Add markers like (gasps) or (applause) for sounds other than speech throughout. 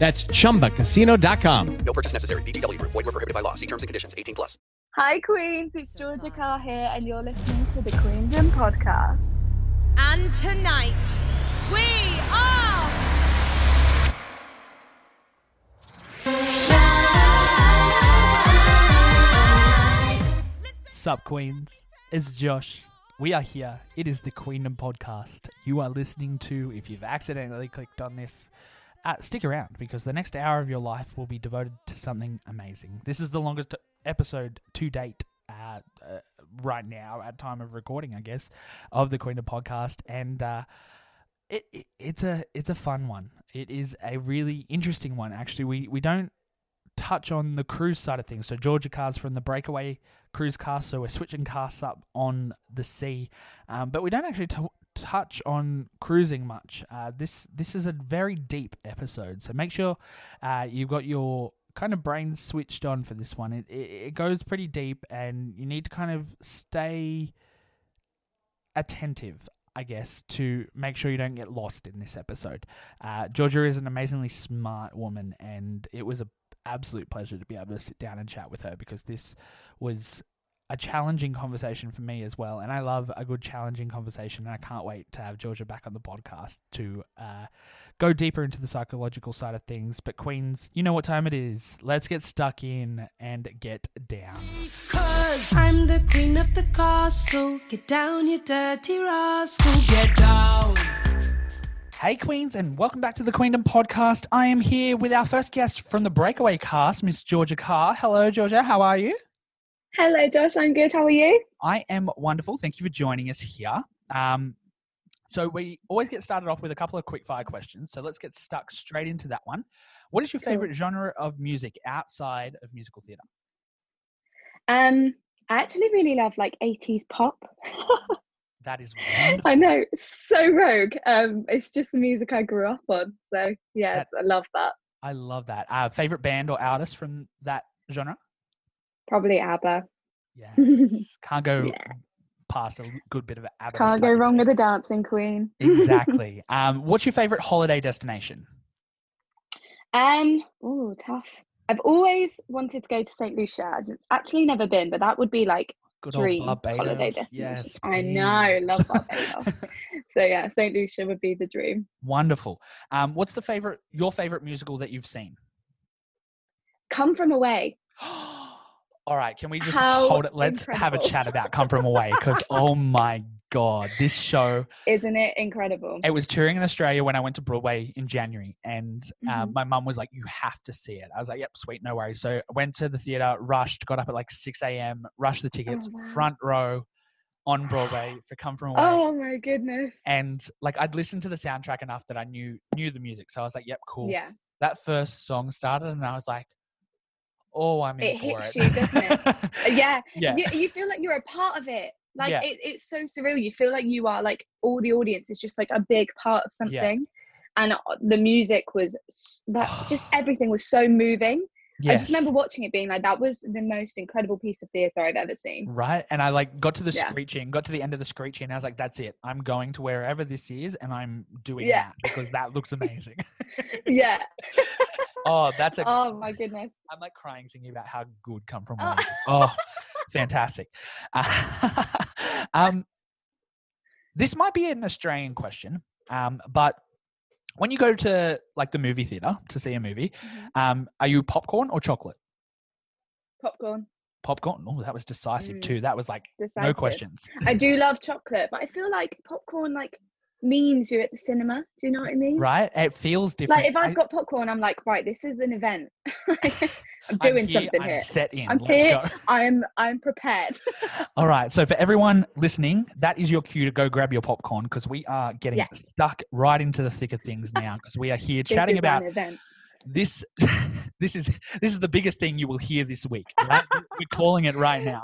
That's chumbacasino.com. No purchase necessary. VGW Group. Void were prohibited by law. See terms and conditions. 18 plus. Hi, Queens. It's Georgia Carr here, and you're listening to the Queendom Podcast. And tonight, we are. Sup, Queens? It's Josh. We are here. It is the Queendom Podcast. You are listening to, if you've accidentally clicked on this, uh, stick around because the next hour of your life will be devoted to something amazing. This is the longest episode to date. Uh, uh, right now, at time of recording, I guess, of the Queendom podcast, and uh, it, it it's a it's a fun one. It is a really interesting one. Actually, we we don't touch on the cruise side of things. So Georgia Carr's from the breakaway cruise cast, so we're switching casts up on the sea, um, but we don't actually t- touch on cruising much. Uh, this this is a very deep episode, so make sure uh, you've got your kind of brain switched on for this one. It, it it goes pretty deep, and you need to kind of stay attentive. I guess, to make sure you don't get lost in this episode. Uh, Georgia is an amazingly smart woman, and it was a absolute pleasure to be able to sit down and chat with her because this was a challenging conversation for me as well. And I love a good challenging conversation. And I can't wait to have Georgia back on the podcast to uh, go deeper into the psychological side of things. But, Queens, you know what time it is. Let's get stuck in and get down. Cause I'm the queen of the castle. Get down, you dirty rascal. Get down. Hey, Queens, and welcome back to the Queendom podcast. I am here with our first guest from the Breakaway cast, Miss Georgia Carr. Hello, Georgia. How are you? Hello, Josh. I'm good. How are you? I am wonderful. Thank you for joining us here. Um, so we always get started off with a couple of quick fire questions. So let's get stuck straight into that one. What is your Cool. favorite genre of music outside of musical theatre? Um, I actually really love like 80s pop. (laughs) That is wonderful. I know, so rogue. Um, it's just the music I grew up on. So yeah, I love that. I love that. Uh, favorite band or artist from that genre? Probably ABBA. (laughs) Yes. Can't go Yeah. past a good bit of ABBA. Can't go wrong with a dancing queen. Exactly. (laughs) um, what's your favorite holiday destination? Um, oh, tough. I've always wanted to go to St. Lucia. I've actually never been, but that would be like Good dream holiday destination. Yes, I know, love Barbados. (laughs) so yeah, St. Lucia would be the dream. Wonderful. Um, what's the favorite your favorite musical that you've seen? Come from away. (gasps) All right, can we just How hold it? Let's have a chat about Come From Away because (laughs) oh my god, this show. Isn't it incredible? It was touring in Australia when I went to Broadway in January, and uh, Mhm. my mum was like, "You have to see it." I was like, "Yep, sweet, no worries." So I went to the theater, rushed, got up at like six a.m., rushed the tickets, Oh, wow. front row on (gasps) Broadway for Come From Away. Oh my goodness. and like I'd listened to the soundtrack enough that I knew knew the music, so I was like, "Yep, cool." Yeah. That first song started, and I was like, "Oh, I'm It hits it." you, doesn't it? Uh, (laughs) Yeah. yeah, You, you feel like you're a part of it. Like Yeah. it, it's so surreal. You feel like you are like all the audience is just like a big part of something. yeah. And uh, the music was that just (sighs) everything was so moving. I just remember watching it being like that was the most incredible piece of theatre I've ever seen. Right, and I like got to the Yeah. screeching, got to the end of the screeching, and I was like, "That's it. I'm going to wherever this is, and I'm doing Yeah. that because that looks amazing." (laughs) Yeah. (laughs) oh, that's a. Oh my goodness. I'm like crying thinking about how good Come From Oh. Oh, fantastic. Uh, (laughs) um, this might be an Australian question, um, but when you go to like the movie theater to see a movie, Mhm. um, are you popcorn or chocolate? Popcorn. Popcorn. Oh, that was decisive Mm. too. That was like no questions. I do (laughs) love chocolate, but I feel like popcorn like means you're at the cinema. Do you know what I mean? Right? It feels different. Like if I've got popcorn, I'm like, right, this is an event. (laughs) I'm I'm doing here, something I'm here. set in. I'm Let's here. go. (laughs) I'm I'm prepared. (laughs) All right. So for everyone listening, that is your cue to go grab your popcorn because we are getting Yes. stuck right into the thick of things now because we are here chatting about this. this is this is the biggest thing you will hear this week. Right? We're calling it right now.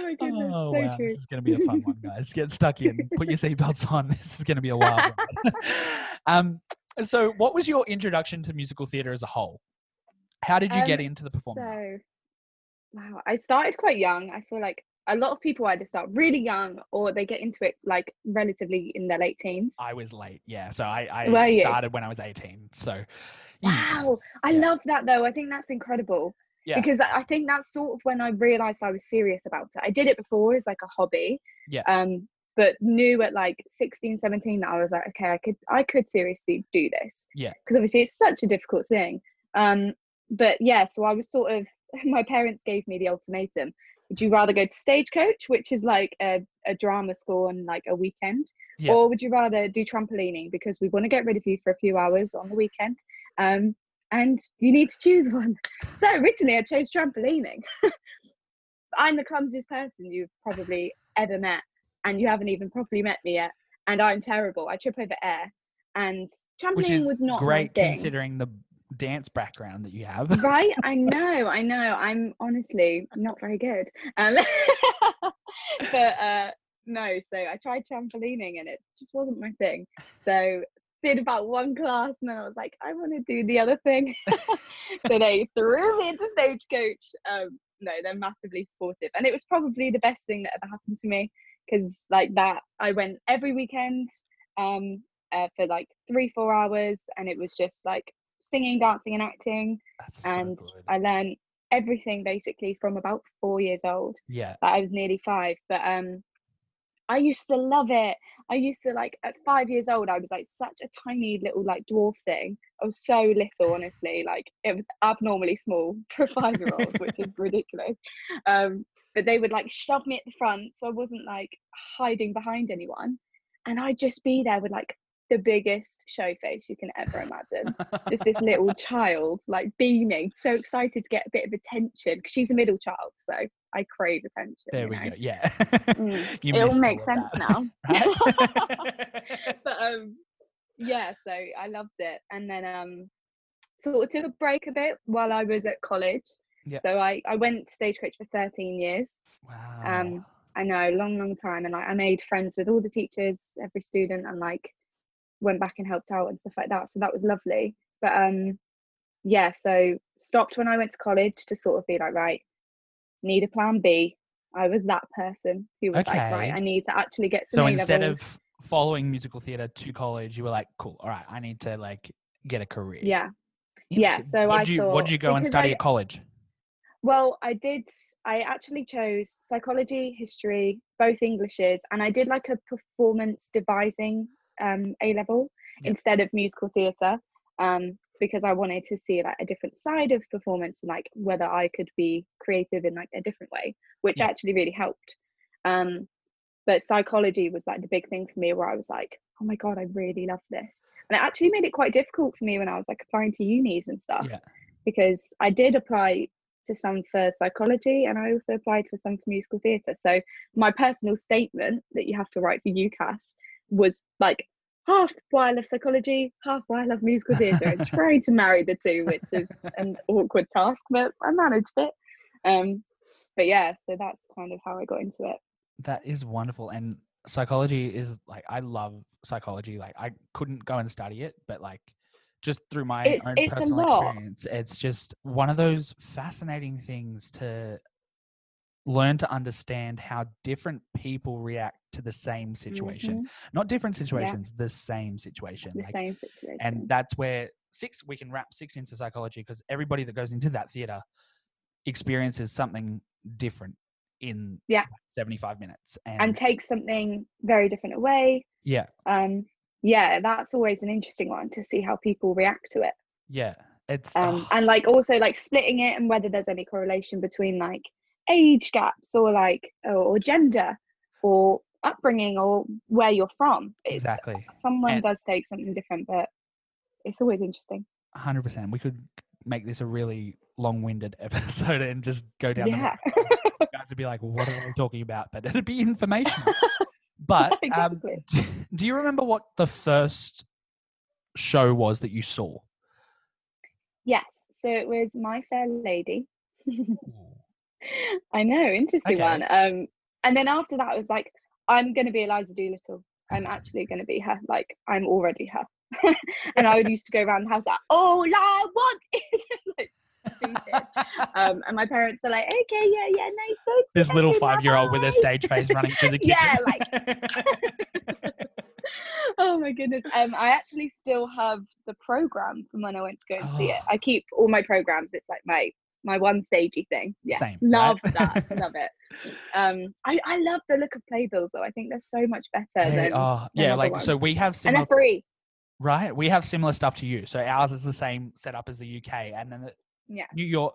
Oh my goodness, Oh so wow, true. this is going to be a fun one, guys. Get stuck in. Put your seatbelts on. (laughs) This is going to be a wild ride. (laughs) um, so, what was your introduction to musical theatre as a whole? How did you get Um, into the performance? So, wow, I started quite young. I feel like a lot of people either start really young or they get into it like relatively in their late teens. I was late. Yeah, so I, Were I you? started when I was eighteen. So, yes. Wow, I Yeah. love that though. I think that's incredible. Yeah. Because I think that's sort of when I realized I was serious about it. I did it before as like a hobby. Yeah. Um, but knew at like 16, 17 that I was like, okay, I could I could seriously do this. Yeah. Because obviously it's such a difficult thing. Um, but yeah, so I was sort of (laughs) my parents gave me the ultimatum. Would you rather go to stagecoach, which is like a, a drama school on like a weekend, Yeah. or would you rather do trampolining because we want to get rid of you for a few hours on the weekend? Um, and you need to choose one. (laughs) So originally I chose trampolining. (laughs) I'm the clumsiest person you've probably ever met, and you haven't even properly met me yet. And I'm terrible. I trip over air, and trampolining was not great my thing. considering the dance background that you have. (laughs) right? I know, I know. I'm honestly not very good. Um, but uh, no, so I tried trampolining and it just wasn't my thing. So did about one class and then I was like, I want to do the other thing. (laughs) so they threw me into stagecoach. Um, no, they're massively supportive, and it was probably the best thing that ever happened to me because like that, I went every weekend um, uh, for like three, four hours, and it was just like singing, dancing, and acting That's and good. I learned everything basically from about four years old. yeah. Like I was nearly five, but um, I used to love it. I used to like at five years old, I was like such a tiny little like dwarf thing. I was so little, honestly. Like it was abnormally small (laughs) for a five year old, which is ridiculous. Um, but they would like shove me at the front, so I wasn't like hiding behind anyone, and I'd just be there with like the biggest show face you can ever imagine just this little (laughs) child like beaming so excited to get a bit of attention because she's a middle child so i crave attention There we know? go. Yeah. Mm, (laughs) You it all makes sense that, now (laughs) but um yeah so i loved it and then um sort of took a break a bit while i was at college Yeah. so i i went stagecoach for 13 years wow. um i know long long time and like i made friends with all the teachers every student and like went back and helped out and stuff like that so that was lovely but um yeah so stopped when i went to college to sort of be like right need a plan b i was that person who was like right i need to actually get some so A instead of following musical theater to college, you were like, cool. All right. I need to like get a career. yeah yeah, so What'd I you, what'd you go and study I- at college? Well, I did. I actually chose psychology, history, both Englishes, and I did like a performance devising um, A level Yeah. instead of musical theatre, um, because I wanted to see like a different side of performance and like whether I could be creative in like a different way, which Yeah. actually really helped. Um, but psychology was like the big thing for me, where I was like, oh my god, I really love this, and it actually made it quite difficult for me when I was like applying to unis and stuff Yeah. because I did apply to some for psychology and I also applied for some for musical theatre. So my personal statement that you have to write for UCAS was like half why I love psychology, half why I love musical theatre, (laughs) trying to marry the two, which is an awkward task, but I managed it. Um, but yeah, so that's kind of how I got into it. That is wonderful. And psychology is like I love psychology. Like I couldn't go and study it, but like just through my It's- own it's personal experience, it's just one of those fascinating things to learn to understand how different people react to the same situation. Mhm, Not different situations, the same situation. The Like, same situation. and that's where six we can wrap six into psychology because everybody that goes into that theater experiences something different in Yeah. 75 minutes. And, and take something very different away. yeah, Um, yeah, that's always an interesting one to see how people react to it. yeah. It's Um, oh, and like also like splitting it and whether there's any correlation between like age gaps or like or, gender or upbringing or where you're from. It's exactly someone And- does take something different, but it's always interesting. 100%. We could make this a really long-winded (laughs) episode and just go down Yeah. the road. You guys would be like, what are we talking about? But it'd be informational. (laughs) But um, (laughs) do you remember what the first show was that you saw? Yes. So it was My Fair Lady. (laughs) I know, interesting Okay. one. Um, and then after that, I was like, I'm going to be Eliza Doolittle. I'm actually going to be her. Like, I'm already her. (laughs) and I would used to go around the house like, all I want (laughs) is like stupid. Um, and my parents are like, okay, yeah, yeah, nice. this little five-year-old with her stage face running through the kitchen. Yeah, like. oh my goodness. Um, I actually still have the program from when I went to go and see it. Oh. I keep all my programs. It's like my my one stagey thing. Yeah, Same, love right? that. (laughs) love it. Um, I I love the look of playbills though. I think they're so much better They than are- than yeah, like so we have and similar they're free. right. We have similar stuff to you. So ours is the same setup as the UK, and then the Yeah, New York,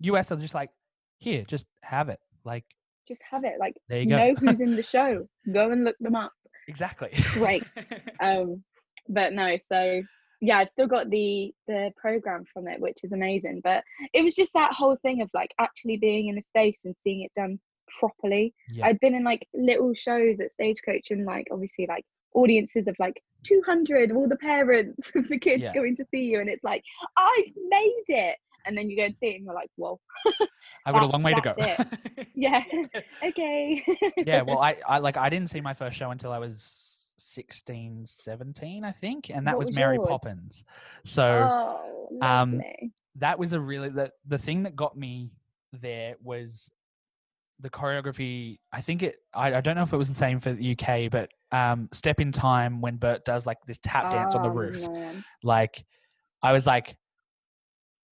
US are just like, here, just have it. Like just have it. Like there you go. know who's in the (laughs) show. Go and look them up. exactly. Great. (laughs) um but no so yeah i've still got the the program from it which is amazing but it was just that whole thing of like actually being in a space and seeing it done properly yeah. i'd been in like little shows at stagecoach and like obviously like audiences of like 200 all the parents of the kids Yeah. going to see you and it's like i've made it and then you go and see it and you're like whoa I've got a long way to go. (laughs) yeah (laughs) okay yeah. Well, (laughs) I, I like I didn't see my first show until I was 16, 17, I think, and that was, was Mary yours? Poppins. So oh um, that was a really the the thing that got me there was the choreography. I think it. I, I don't know if it was the same for the UK, but um, step in time when Bert does like this tap dance on the Oh, roof. man. Like, I was like,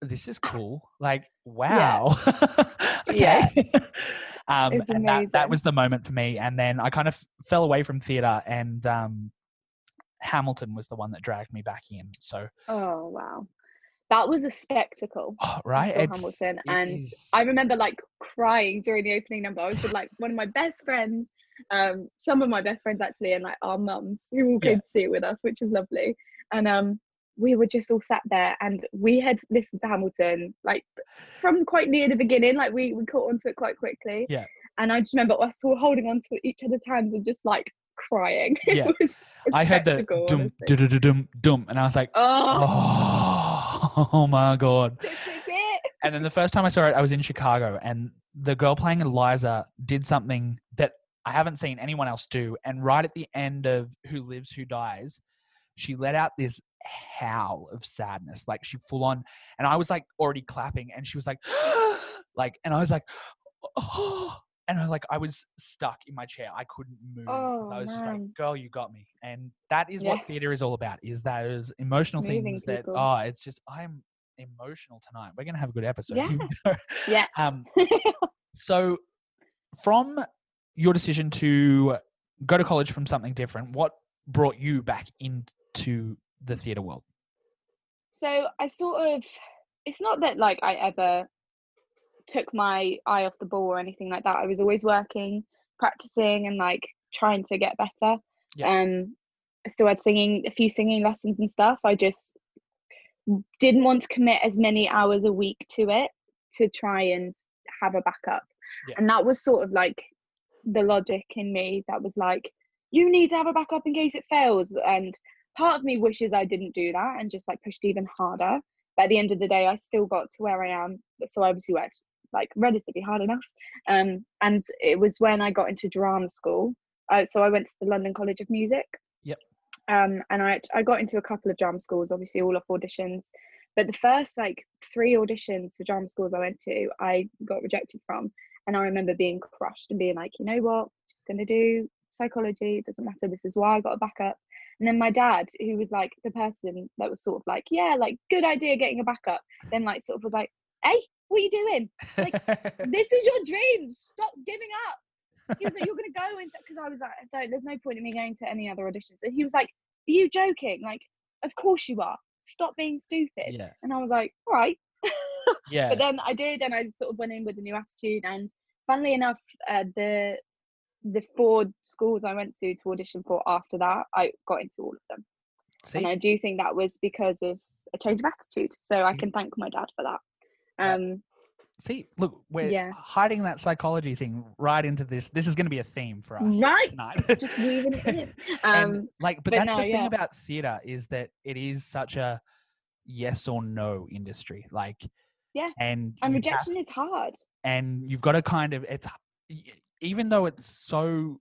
this is cool. Like, wow. (laughs) okay. (laughs) um, and that, that was the moment for me. And then I kind of fell away from theatre and um, Hamilton was the one that dragged me back in. So, Oh wow, that was a spectacle. oh, right. Hamilton, and is- I remember like crying during the opening number. I was with like one of my best friends, um, some of my best friends actually, and like our mums who all Yeah. came to see it with us, which is lovely. And um, we were just all sat there, and we had listened to Hamilton like from quite near the beginning. Like we we caught onto it quite quickly. Yeah. And I just remember us all holding on to each other's hands and just like crying. (laughs) Yeah. it was a I heard the dum, dum, dum, dum, and I was like, Oh, oh, (laughs) oh my God. this is it. And then the first time I saw it, I was in Chicago, and the girl playing Eliza did something that I haven't seen anyone else do. And right at the end of Who Lives, Who Dies, she let out this howl of sadness. Like she full on, and I was like already clapping, and she was like, (gasps) like, and I was like, oh. (gasps) And I like I was stuck in my chair. I couldn't move. 'cause I Oh, was just like, "Girl, you got me." And that is Yeah. what theater is all about. Is those emotional Moving things that people. oh, it's just I'm emotional tonight. We're gonna have a good episode. Yeah. (laughs) You know? Yeah. Um, (laughs) so, from your decision to go to college from something different, what brought you back into the theatre world? so I sort of it's not that like I ever took my eye off the ball or anything like that. I was always working, practicing and like trying to get better. Yeah. Um I still had singing a few singing lessons and stuff. I just didn't want to commit as many hours a week to it to try and have a backup. Yeah. And that was sort of like the logic in me that was like, you need to have a backup in case it fails. And part of me wishes I didn't do that and just like pushed even harder. But at the end of the day, I still got to where I am. So I obviously worked like relatively hard enough. Um, and it was when I got into drama school. Uh, so I went to the London College of Music. Yep. Um, and I I got into a couple of drama schools, obviously all off auditions. But the first like three auditions for drama schools I went to, I got rejected from. And I remember being crushed and being like, you know what, just gonna do psychology. It doesn't matter. This is why I got a backup. And then my dad, who was like the person that was sort of like, yeah, like good idea getting a backup, then like sort of was like, hey, what are you doing? Like, (laughs) this is your dream. Stop giving up. He was like, you're gonna go into because I was like, don't. There's no point in me going to any other auditions. And he was like, are you joking? Like, of course you are. Stop being stupid. yeah, And I was like, all right. (laughs) yeah. But then I did, and I sort of went in with a new attitude. And funnily enough, uh, the the four schools I went to to audition for after that, I got into all of them. See? And I do think that was because of a change of attitude. So. I can thank my dad for that. Um, See, look, we're Yeah. hiding that psychology thing right into this. This is going to be a theme for us Right. tonight. (laughs) just weaving it in. and Um, like, but, but that's no, the thing yeah. about theatre is that it is such a yes or no industry. Like, Yeah, and and you have- rejection is hard. and you've got to kind of it's even though it's so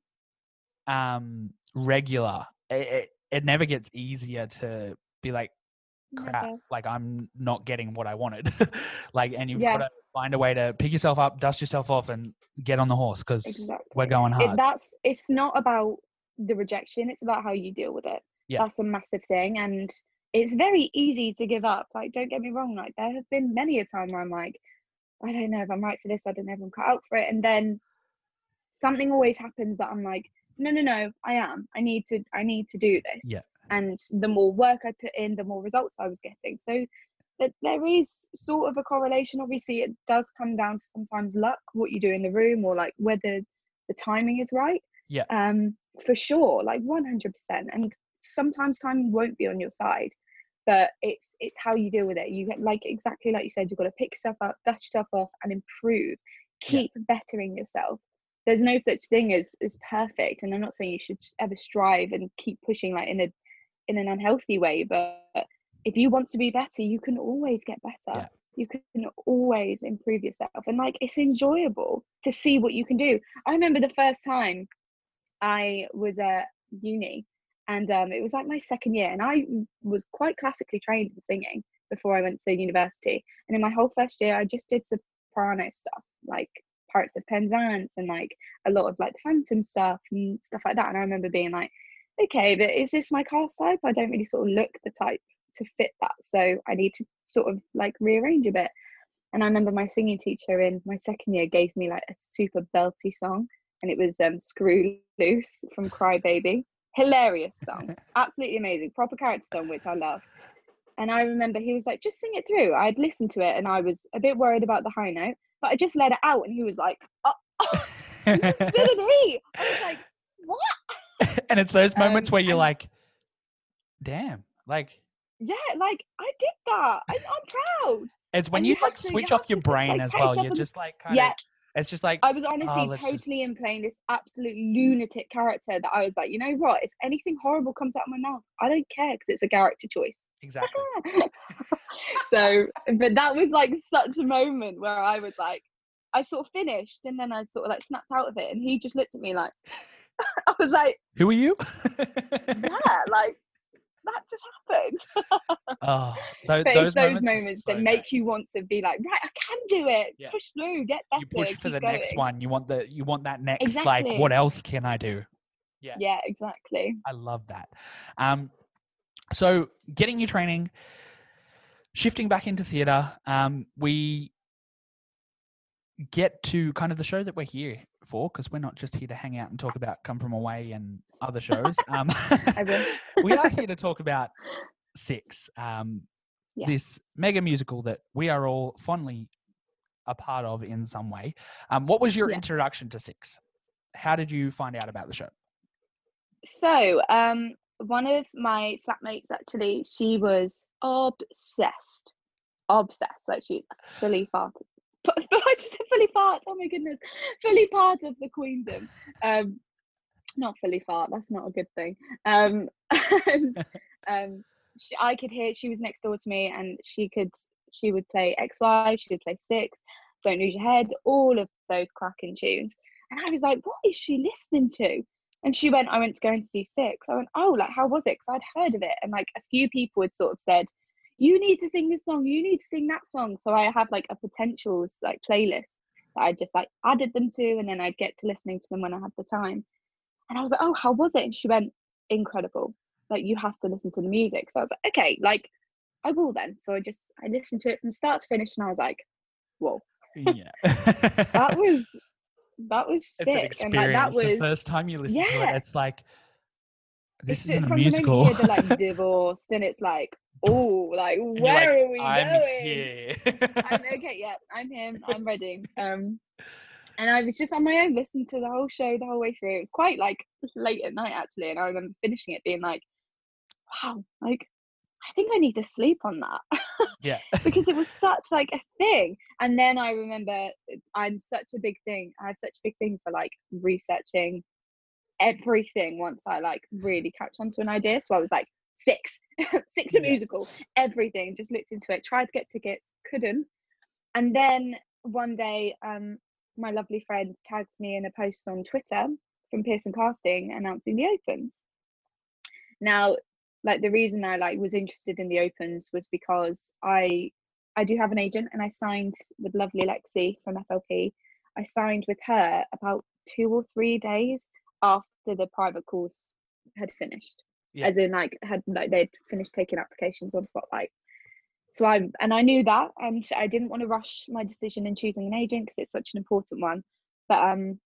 um regular, it, it, it never gets easier to be like crap Never. like i'm not getting what i wanted (laughs) like and you've Yeah. got to find a way to pick yourself up dust yourself off and get on the horse because Exactly. we're going It, hard that's it's not about the rejection it's about how you deal with it Yeah. that's a massive thing and it's very easy to give up like don't get me wrong like there have been many a time where i'm like i don't know if i'm right for this i don't know if i'm cut out for it and then something always happens that i'm like no no no i am. I need to i need to do this. Yeah. and the more work i put in the more results i was getting. So that there is sort of a correlation. Obviously it does come down to sometimes luck what you do in the room or like whether the timing is right. Yeah. um for sure like 100% and sometimes time won't be on your side but it's it's how you deal with it. You get like exactly like you said you've got to pick yourself up dust yourself off and improve. Yeah. keep bettering yourself there's no such thing as as perfect and i'm not saying you should ever strive and keep pushing like in a in an unhealthy way but if you want to be better you can always get better Yeah. you can always improve yourself and like it's enjoyable to see what you can do i remember the first time i was at uni and um, it was like my second year and i was quite classically trained in singing before i went to university and in my whole first year i just did soprano stuff like pirates of penzance and like a lot of like phantom stuff and stuff like that. And i remember being like okay but is this my cast type? I don't really sort of look the type to fit that so i need to sort of like rearrange a bit. And i remember my singing teacher in my second year gave me like a super belty song and it was um screw loose from cry baby hilarious song. (laughs) Absolutely amazing. Proper character song which i love. And i remember he was like just sing it through. I'd listened to it and i was a bit worried about the high note but i just let it out and he was like (laughs) oh, (laughs) didn't he i was like what? (laughs) And it's those moments Um, where you're and- like damn like yeah like i did that. I, i'm proud. It's when and you, you like to- you switch off have your to, like, brain as well you're just like kind yeah. of it's just like I was honestly Oh, totally just- in playing this absolute lunatic character that I was like, you know what? If anything horrible comes out of my mouth, I don't care because it's a character choice. exactly (laughs) so, but that was like such a moment where I was like, I sort of finished and then I sort of like snapped out of it, and he just looked at me like, (laughs) I was like, who are you yeah, like that just happened. oh (laughs) But those, it's those moments, moments so that make you want to be like, right, I can do it. Yeah. Push through, get better. you push for the next one you want the you want that next like what else can i do yeah Yeah, exactly. I love that. Um, so getting your training, shifting back into theatre, um, we get to kind of the show that we're here for because we're not just here to hang out and talk about Come From Away and other (laughs) shows. Um, (laughs) we are here to talk about Six, um, Yeah. this mega musical that we are all fondly a part of in some way. Um, what was your Yeah. introduction to Six? How did you find out about the show? So, um, one of my flatmates actually, she was obsessed, obsessed. Like she fully part. (laughs) I just said fully part. Oh my goodness, fully part of the queendom. Um, not fully fart. That's not a good thing. Um, (laughs) and, (laughs) um, she, I could hear she was next door to me, and she could. She would play Ex-Wives. She would play Six. Don't lose your head. All of those cracking tunes. And I was like, what is she listening to? And she went, I went to go and see Six. I went, oh, like, how was it? Because I'd heard of it. And like a few people had sort of said, you need to sing this song, you need to sing that song. So I had like a potentials like playlist that I just like added them to, and then I'd get to listening to them when I had the time. And I was like, oh, how was it? And she went, incredible. Like, you have to listen to the music. So I was like, okay, like, I will then. So I just, I listened to it from start to finish, and I was like, whoa, yeah. (laughs) that was that was sick, and like that was the first time you listen to it, it's like this it's isn't a musical. the like (laughs) divorced, and it's like, oh, like where like, are we I'm going? here. I'm okay, yeah, I'm him, I'm ready. Um, and I was just on my own listening to the whole show the whole way through. It was quite like late at night actually, and I remember finishing it being like, wow, like I think I need to sleep on that (laughs) yeah. because it was (laughs) such like a thing. And then I remember I'm such a big thing. I have such a big thing for like researching everything once I like really catch onto an idea. So I was like six, (laughs) six a Yeah. musical, everything. Just looked into it, tried to get tickets, couldn't. And then one day, um, my lovely friend tags me in a post on Twitter from Pearson Casting announcing the opens. Now, like the reason I like was interested in the opens was because I I do have an agent and I signed with lovely Lexi from FLP. I signed with her about two or three days after the private course had finished. Yeah. As in like had like they'd finished taking applications on Spotlight. So I and I knew that and I didn't want to rush my decision in choosing an agent because it's such an important one. But um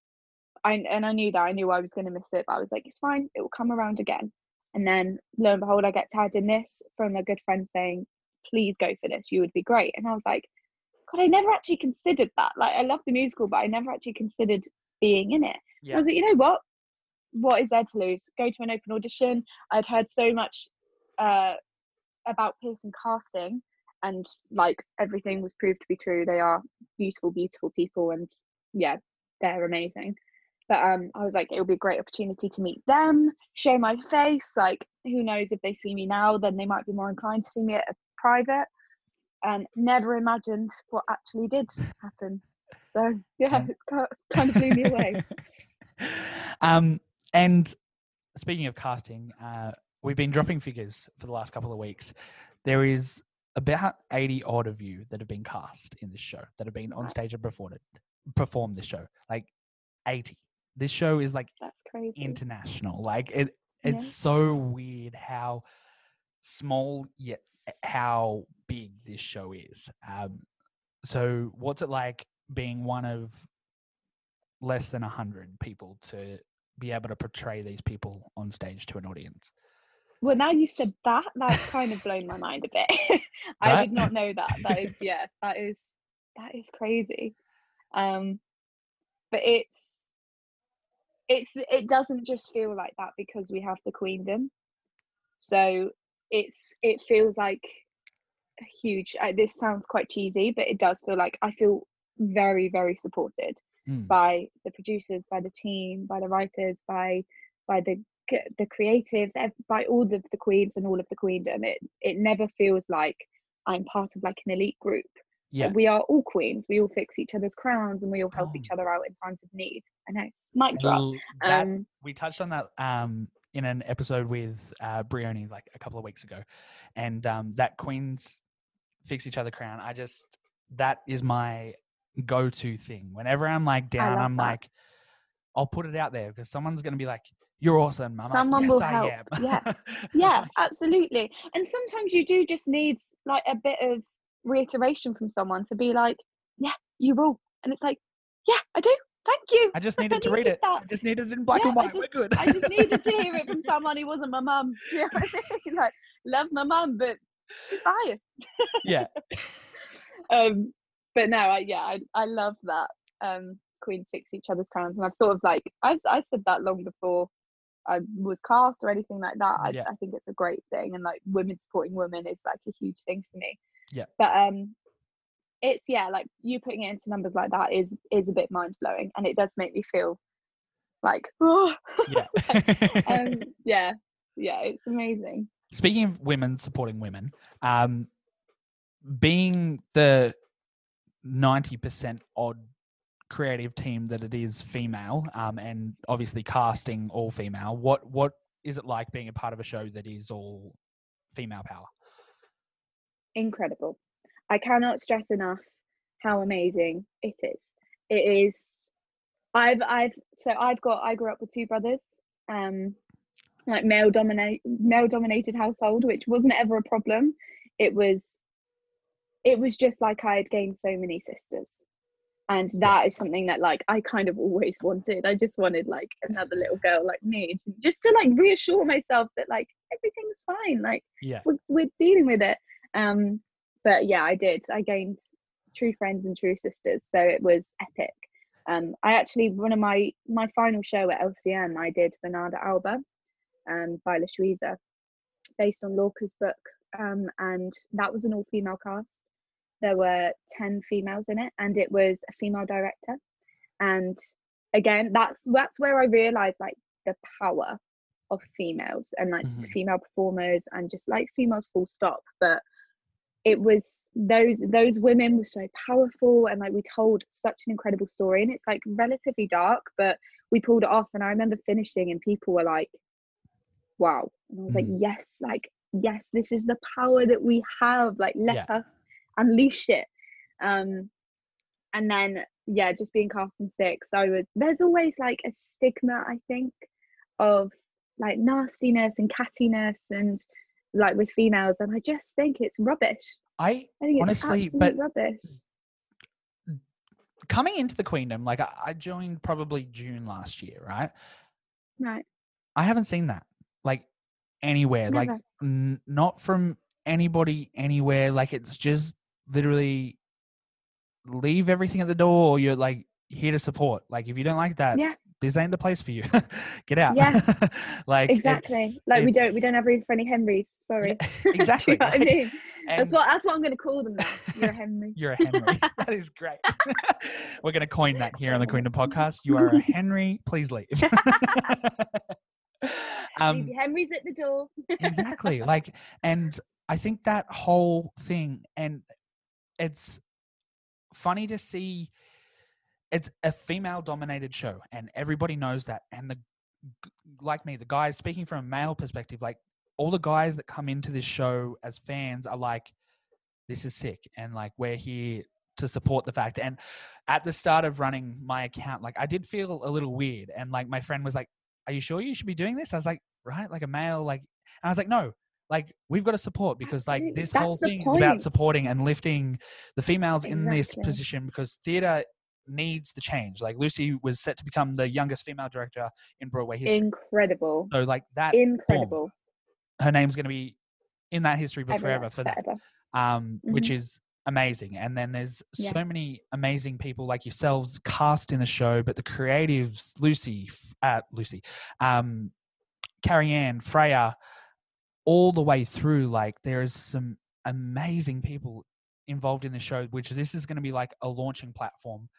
I and I knew that I knew I was going to miss it, but I was like, it's fine, it will come around again. And then lo and behold, I get tagged in this from a good friend saying, please go for this, you would be great. And I was like, God, I never actually considered that. Like, I love the musical, but I never actually considered being in it. I was like, you know what? What is there to lose? Go to an open audition. I'd heard so much uh, about Pearson casting, and like everything was proved to be true. They are beautiful, beautiful people, and yeah, they're amazing. But um, I was like, it would be a great opportunity to meet them, show my face. Like, who knows if they see me now, then they might be more inclined to see me at a private. And never imagined what actually did happen. So yeah, Yeah. it's kind of, kind of blew me away. (laughs) um, and speaking of casting, uh, we've been dropping figures for the last couple of weeks. There is about 80 odd of you that have been cast in this show, that have been on stage and performed, performed this show. Like 80. This show is like That's crazy. international. Like it, it's Yeah. so weird how small yet how big this show is. Um, so what's it like being one of less than a hundred people to be able to portray these people on stage to an audience? Well, now you said that, that's kind of blown my mind a bit. (laughs) I Right? did not know that. That is, (laughs) yeah, that is that is crazy. Um, but it's it's it doesn't just feel like that because we have the queendom. So it's it feels like a huge. Uh, this sounds quite cheesy, but it does feel like I feel very very supported Mm. by the producers, by the team, by the writers, by by the the creatives, by all of the queens and all of the queendom. It it never feels like I'm part of like an elite group. Yeah. We are all queens. We all fix each other's crowns and we all help each Oh. other out in times of need. I know. Mic drop. Well, that, Um, we touched on that um, in an episode with uh, Brioni like a couple of weeks ago, and um, that Queens fix each other crown. I just that is my go-to thing. Whenever I'm like down, I'm that. like, I'll put it out there because someone's gonna be like, "You're awesome." I'm Someone like, will I help. am. Yeah. (laughs) yeah, absolutely. And sometimes you do just need like a bit of reiteration from someone to be like, yeah, you rule. And it's like, yeah, I do. Thank you. I just I needed to read it. I just needed it in black Yeah, and white. We're good. I just needed to hear it from (laughs) someone who wasn't my mum. (laughs) You know I mean? Like, love my mum, but she's biased. yeah. um but no I, yeah I, I love that um queens fix each other's crowns and i've sort of like i've i said that long before i was cast or anything like that I, Yeah. I think it's a great thing and like women supporting women is like a huge thing for me Yeah. but um it's yeah like you putting it into numbers like that is is a bit mind-blowing and it does make me feel like (laughs) oh Yeah. (laughs) um (laughs) yeah yeah it's amazing Speaking of women supporting women, um, being the ninety percent odd creative team that it is female, um, and obviously casting all female, what what is it like being a part of a show that is all female power? incredible. I cannot stress enough how amazing it is. It is. I've I've so I've got I grew up with two brothers, um, like male dominate male dominated household, which wasn't ever a problem. It was it was just like I had gained so many sisters. And that is something that like I kind of always wanted. I just wanted like another little girl like me, just to like reassure myself that like everything's fine. Like Yeah. we're, we're dealing with it. Um, but yeah, I did. I gained true friends and true sisters, so it was epic. Um, I actually one of my my final show at LCM, I did Bernarda Alba, um, by La based on Lorca's book, um, and that was an all female cast. There were ten females in it, and it was a female director. And again, that's that's where I realised like the power of females and like Mhm. female performers and just like females full stop. But it was those those women were so powerful and like we told such an incredible story and it's like relatively dark but we pulled it off and i remember finishing and people were like wow and i was like Mm. yes like yes this is the power that we have like let Yeah. us unleash it um and then yeah just being cast in six i was there's always like a stigma i think of like nastiness and cattiness and like with females and i just think it's rubbish I i think it's Honestly, but- rubbish coming into the queendom, like I, I joined probably June last year, right? right I haven't seen that like anywhere, like n- not from anybody anywhere. Like it's just literally leave everything at the door, or you're like here to support. Like if you don't like that, Yeah. this ain't the place for you. (laughs) Get out. Yeah. (laughs) like exactly it's- like we don't we don't have room for any henrys sorry (laughs) exactly. You know what I mean? that's what that's what i'm going to call them now you're a henry You're a Henry. that is great. We're going to coin that here on the Queendom podcast. You are a Henry. Please leave. Um, henrys at the door exactly. Like, and I think that whole thing, and it's funny to see. It's a female-dominated show, and everybody knows that. And the like me, the guys speaking from a male perspective, like all the guys that come into this show as fans are like, "This is sick," and like we're here to support the fact. And at the start of running my account, like I did feel a little weird, and like my friend was like, "Are you sure you should be doing this?" I was like, "Right, like a male, like," and I was like, "No." Like we've got to support because like this That's whole thing is about supporting and lifting the females in this position because theater needs the change. Like Lucy was set to become the youngest female director in Broadway history. incredible so like that, incredible her name's going to be in that history book forever for that forever. um, which Mhm. is amazing. And then there's Yeah. so many amazing people like yourselves cast in the show, but the creatives, Lucy, uh, Lucy, um, Carrie Ann, Freya, all the way through. Like there is some amazing people involved in the show, which this is going to be like a launching platform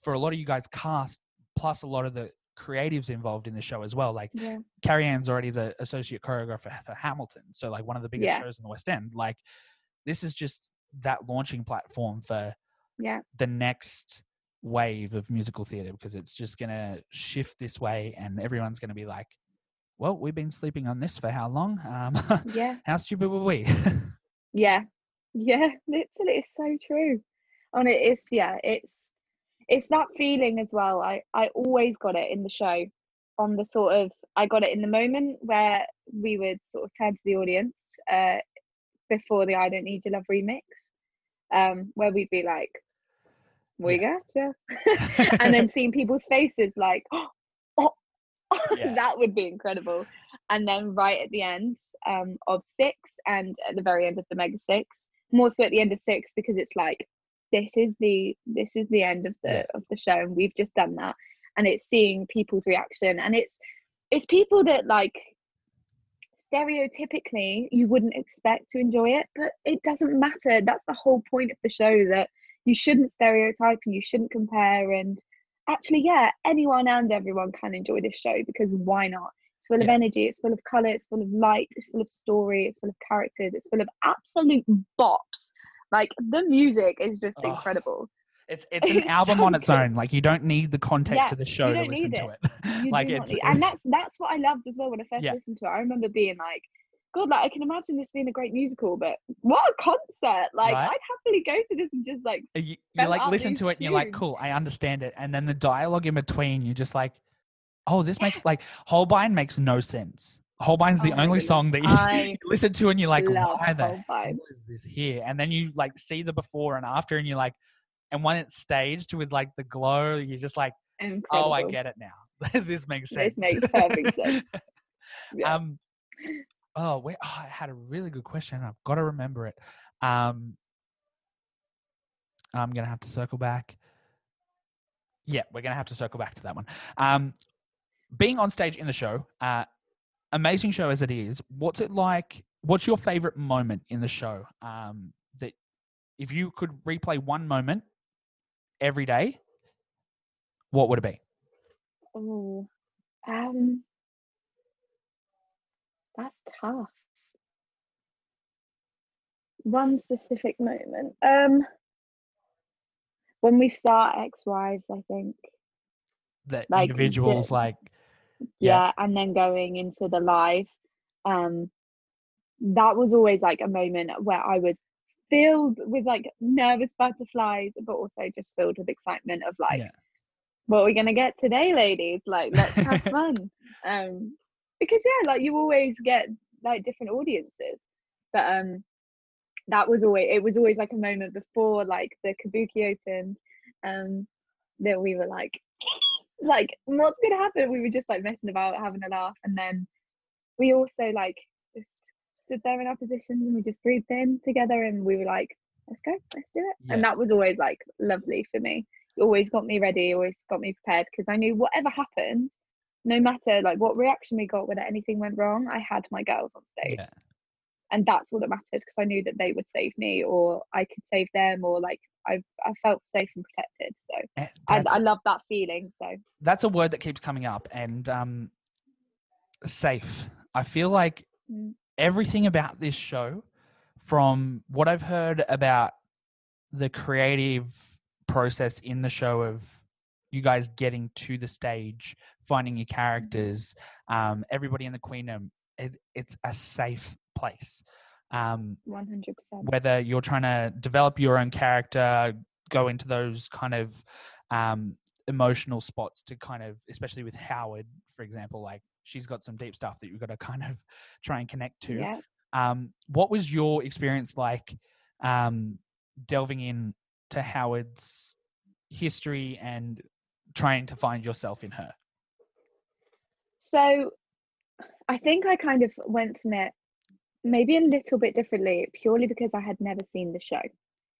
for a lot of you guys cast, plus a lot of the creatives involved in the show as well. Like yeah Carrie Ann's already the associate choreographer for Hamilton, so like one of the biggest Yeah. shows in the West End. Like this is just that launching platform for yeah the next wave of musical theater because it's just gonna shift this way, and everyone's gonna be like, "Well, we've been sleeping on this for how long? Um, yeah. (laughs) how stupid were we?" (laughs) yeah. Yeah literally it's so true. And it is yeah it's it's that feeling as well. I i always got it in the show on the sort of i got it in the moment where we would sort of turn to the audience uh before the i don't need your love remix um where we'd be like we gotcha. (laughs) And then seeing people's faces like oh, (laughs) Yeah. that would be incredible and then right at the end um, of six and at the very end of the mega six more so at the end of six because it's like this is the this is the end of the Yeah. of the show and we've just done that and it's seeing people's reaction and it's it's people that like stereotypically you wouldn't expect to enjoy it but it doesn't matter that's the whole point of the show that you shouldn't stereotype and you shouldn't compare and actually yeah anyone and everyone can enjoy this show because why not it's full of Yeah. energy it's full of color it's full of light it's full of story it's full of characters it's full of absolute bops like the music is just Oh, incredible it's it's an (laughs) It's album so on its good. own. Like you don't need the context Yeah, of the show to listen need to it. it. (laughs) like it's need- and that's that's what i loved as well when i first Yeah. listened to it i remember being like god like i can imagine this being a great musical but what a concert like Right? i'd happily go to this and just like Uh, you, you like listen to it and you're like cool i understand it and then the dialogue in between you're just like oh this makes like holbein makes no sense Holbein's the Oh my only goodness. song that you, (laughs) you listen to and you're like, why the hell is this here? And then you like see the before and after, and you're like, and when it's staged with like the glow, you're just like, Incredible. oh, I get it now. (laughs) this makes sense. This makes perfect sense. (laughs) Yeah. Um, oh, wait, oh, I had a really good question. I've got to remember it. Um, I'm gonna have to circle back. Yeah, we're gonna have to circle back to that one. Um, being on stage in the show, uh, amazing show as it is. What's it like? What's your favorite moment in the show? Um, that if you could replay one moment every day, what would it be? Oh, um, that's tough. One specific moment. Um, when we start Ex-Wives, I think. That Like, the- individuals like Yeah. Yeah. and then going into the live. Um, that was always like a moment where I was filled with like nervous butterflies, but also just filled with excitement of like, Yeah. what are we gonna get today, ladies? Like, let's have (laughs) fun. Um, because yeah, like you always get like different audiences, but um, that was always it was always like a moment before like the kabuki opened, um, that we were like, (laughs) like what's gonna happen? We were just like messing about, having a laugh, and then we also like just stood there in our positions and we just breathed in together, and we were like, let's go, let's do it, Yeah. and that was always like lovely for me. It always got me ready, always got me prepared because I knew whatever happened, no matter like what reaction we got, whether anything went wrong, I had my girls on stage yeah. and that's all that mattered because I knew that they would save me or I could save them or like I I felt safe and protected. So Eh, I, I love that feeling. So that's a word that keeps coming up and um safe i feel like Mm. everything about this show from what i've heard about the creative process in the show of you guys getting to the stage finding your characters um everybody in the queendom it, it's a safe place um 100%. whether you're trying to develop your own character, go into those kind of um, emotional spots to kind of, especially with Howard, for example, like she's got some deep stuff that you've got to kind of (laughs) try and connect to. Yeah. Um, what was your experience like um, delving in to Howard's history and trying to find yourself in her? So I think I kind of went from it maybe a little bit differently purely because I had never seen the show.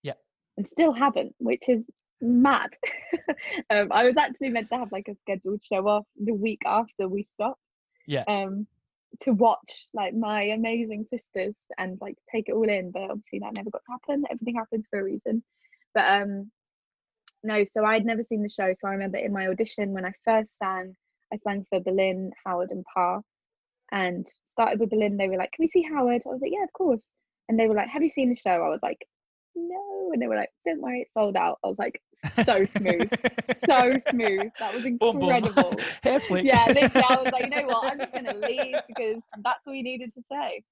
Yeah. And still haven't, which is mad. (laughs) um, I was actually meant to have like a scheduled show off the week after we stopped. Yeah. Um to watch like my amazing sisters and like take it all in, but obviously that never got to happen. Everything happens for a reason. But um no, so I'd never seen the show. So I remember in my audition when I first sang, I sang for Boleyn, Howard, and Parr, and started with Boleyn. They were like, "Can we see Howard?" I was like, "Yeah, of course." And they were like, "Have you seen the show?" I was like, "No," and they were like, "Don't worry, it's sold out." I was like, "So smooth, so smooth. That was (laughs) Boom, boom. incredible." (laughs) Hair flick. yeah, literally, I was like, you know what? I'm just gonna leave because that's all you needed to say.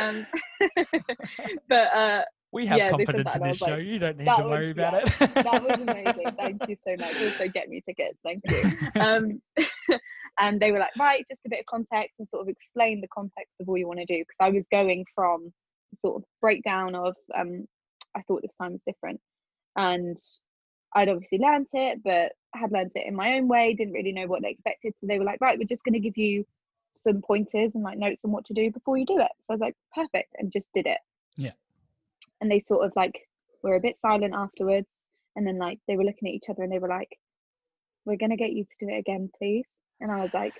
Um, (laughs) but uh, we have yeah, confidence in this show. like, you don't need to was- worry about yeah, it. that was (laughs) amazing. Thank you so much. Also, get me tickets. Thank you. (laughs) Um, (laughs) and they were like, right, just a bit of context and sort of explain the context of all you want to do. Because I was going from sort of breakdown of, um, I thought this time was different. And I'd obviously learnt it, but had learnt it in my own way, didn't really know what they expected. So they were like, right, we're just going to give you some pointers and like notes on what to do before you do it. So I was like, perfect, and just did it. Yeah. And they sort of like were a bit silent afterwards. And then like they were looking at each other and they were like, we're going to get you to do it again, please. And I was like,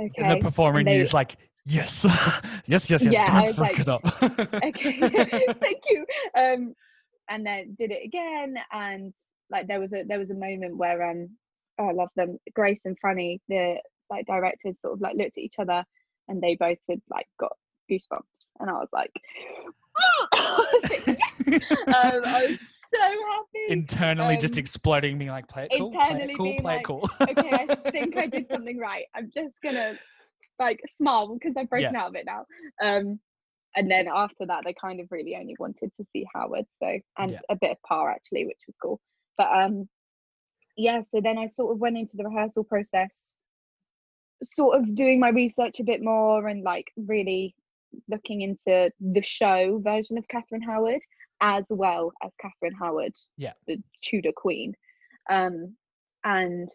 okay. And the performer And they- is like, yes, (laughs) yes, yes, yes. Yeah, I don't was fuck like, it up. (laughs) okay (laughs) thank you um and then did it again and like there was a there was a moment where um oh, i love them grace and franny the like directors sort of like looked at each other and they both had like got goosebumps. And i was like, (laughs) I was like, yes! um, i was so happy. Internally just um, exploding, being like, play it cool, play it internally cool, being play it like, cool. okay i (laughs) think i did something right. I'm just gonna like smile because i've broken out of it now. Um and then after that they kind of really only wanted to see howard so and Yeah. a bit of Parr actually which was cool. But um yeah so then i sort of went into the rehearsal process sort of doing my research a bit more and like really looking into the show version of Catherine Howard as well as Catherine Howard, Yeah. the Tudor Queen, um, and